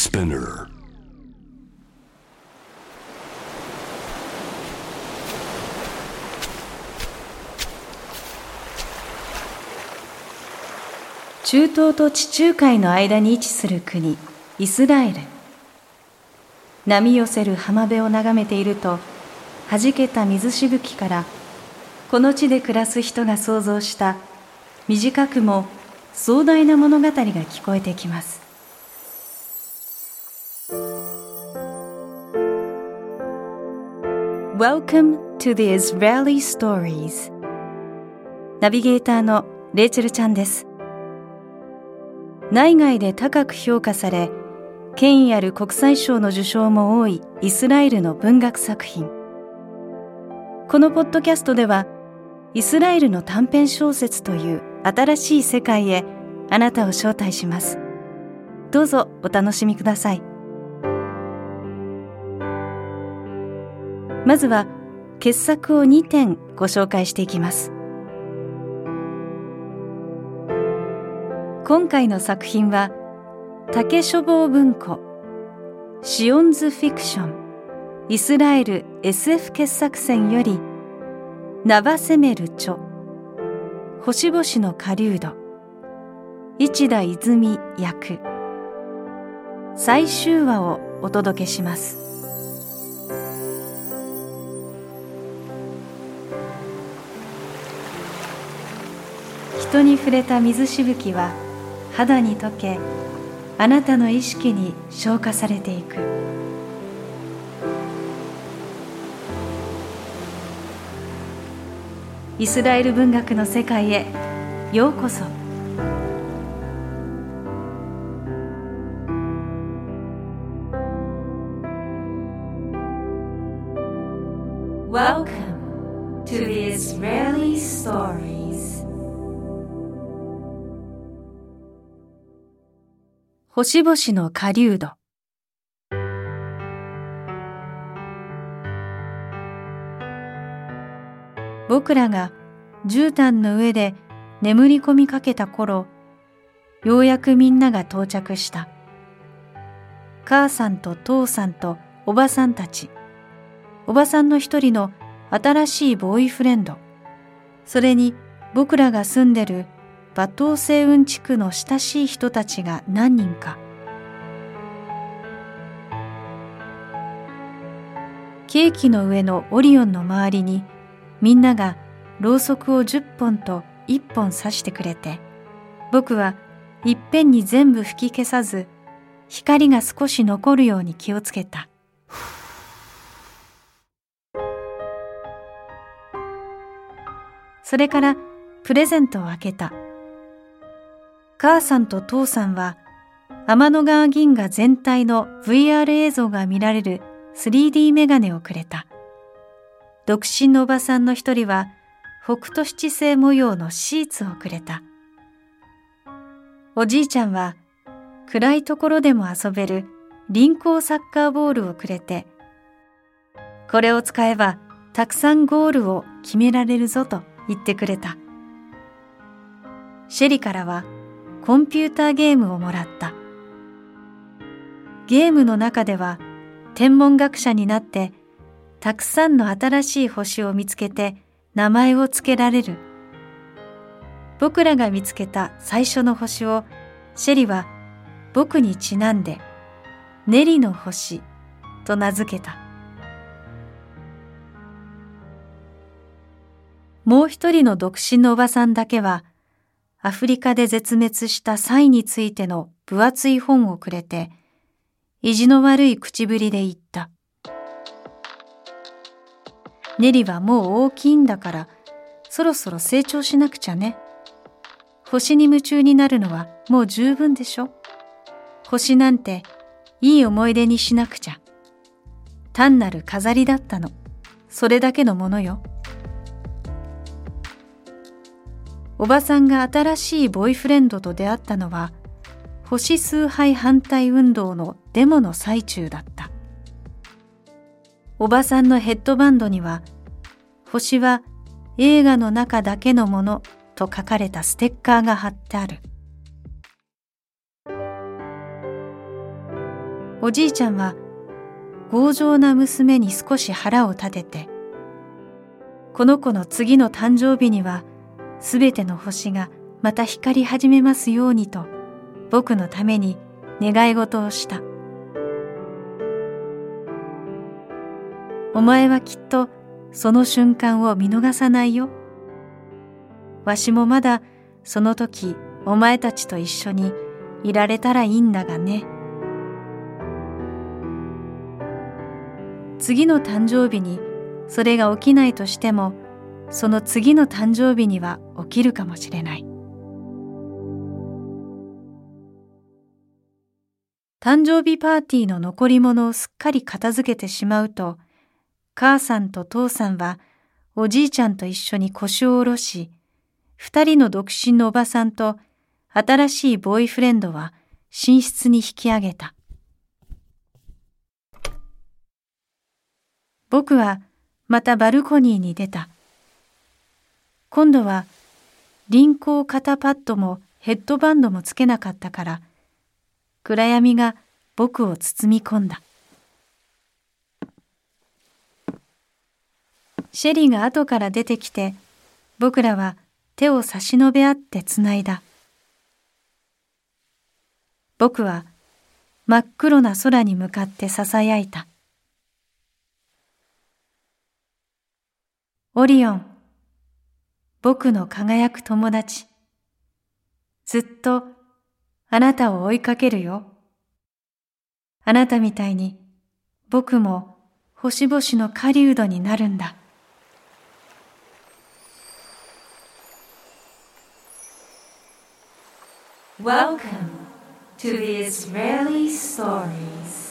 Spinner. 中東と地中海の間に位置する国イスラエル波寄せる浜辺を眺めていると弾けた水しぶきからこの地で暮らす人が想像した短くも壮大な物語が聞こえてきます Welcome to the Israeli Stories. ナビゲーターのレイチェルちゃんです。内外で高く評価され権威ある国際賞の受賞も多いイスラエルの文学作品。このポッドキャストではイスラエルの短編小説という新しい世界へあなたを招待します。どうぞお楽しみください。まずは傑作を2点ご紹介していきます。今回の作品は竹書房文庫シオンズフィクションイスラエル SF 傑作選よりナバセメル著星々の狩人市田泉役。最終話をお届けします。人に触れた水しぶきは肌に溶けあなたの意識に消化されていく。イスラエル文学の世界へようこそ「Welcome to the Israeli Stories」星々の狩人。僕らが絨毯の上で眠り込みかけた頃ようやくみんなが到着した。母さんと父さんとおばさんたち。おばさんの一人の新しいボーイフレンド。それに僕らが住んでる馬頭星雲地区の親しい人たちが何人か。ケーキの上のオリオンの周りにみんながろうそくを10本と1本刺してくれて僕はいっぺんに全部吹き消さず光が少し残るように気をつけた。それからプレゼントを開けた。母さんと父さんは天の川銀河全体の VR 映像が見られる 3D メガネをくれた。独身のおばさんの一人は北斗七星模様のシーツをくれた。おじいちゃんは暗いところでも遊べる輪行サッカーボールをくれて、これを使えばたくさんゴールを決められるぞと言ってくれた。シェリからはコンピューターゲームをもらった。ゲームの中では天文学者になってたくさんの新しい星を見つけて名前を付けられる。僕らが見つけた最初の星をシェリは僕にちなんでネリの星と名付けた。もう一人の独身のおばさんだけはアフリカで絶滅したサイについての分厚い本をくれて、意地の悪い口ぶりで言った。ネリはもう大きいんだから、そろそろ成長しなくちゃね。星に夢中になるのはもう十分でしょ。星なんていい思い出にしなくちゃ。単なる飾りだったの。それだけのものよ。おばさんが新しいボーイフレンドと出会ったのは、星崇拝反対運動のデモの最中だった。おばさんのヘッドバンドには、星は映画の中だけのものと書かれたステッカーが貼ってある。おじいちゃんは強情な娘に少し腹を立ててこの子の次の誕生日にはすべての星がまた光り始めますようにと僕のために願い事をした。お前はきっとその瞬間を見逃さないよ。わしもまだその時お前たちと一緒にいられたらいいんだがね。次の誕生日にそれが起きないとしてもその次の誕生日には起きるかもしれない誕生日パーティーの残り物をすっかり片付けてしまうと母さんと父さんはおじいちゃんと一緒に腰を下ろし二人の独身のおばさんと新しいボーイフレンドは寝室に引き上げた僕はまたバルコニーに出た。今度は輪行肩パッドもヘッドバンドもつけなかったから暗闇が僕を包み込んだ。シェリーが後から出てきて僕らは手を差し伸べ合ってつないだ。僕は真っ黒な空に向かってささやいた。オリオン。僕の輝く友達。ずっとあなたを追いかけるよ。あなたみたいに僕も星々の狩人になるんだ。Welcome to the Israeli Stories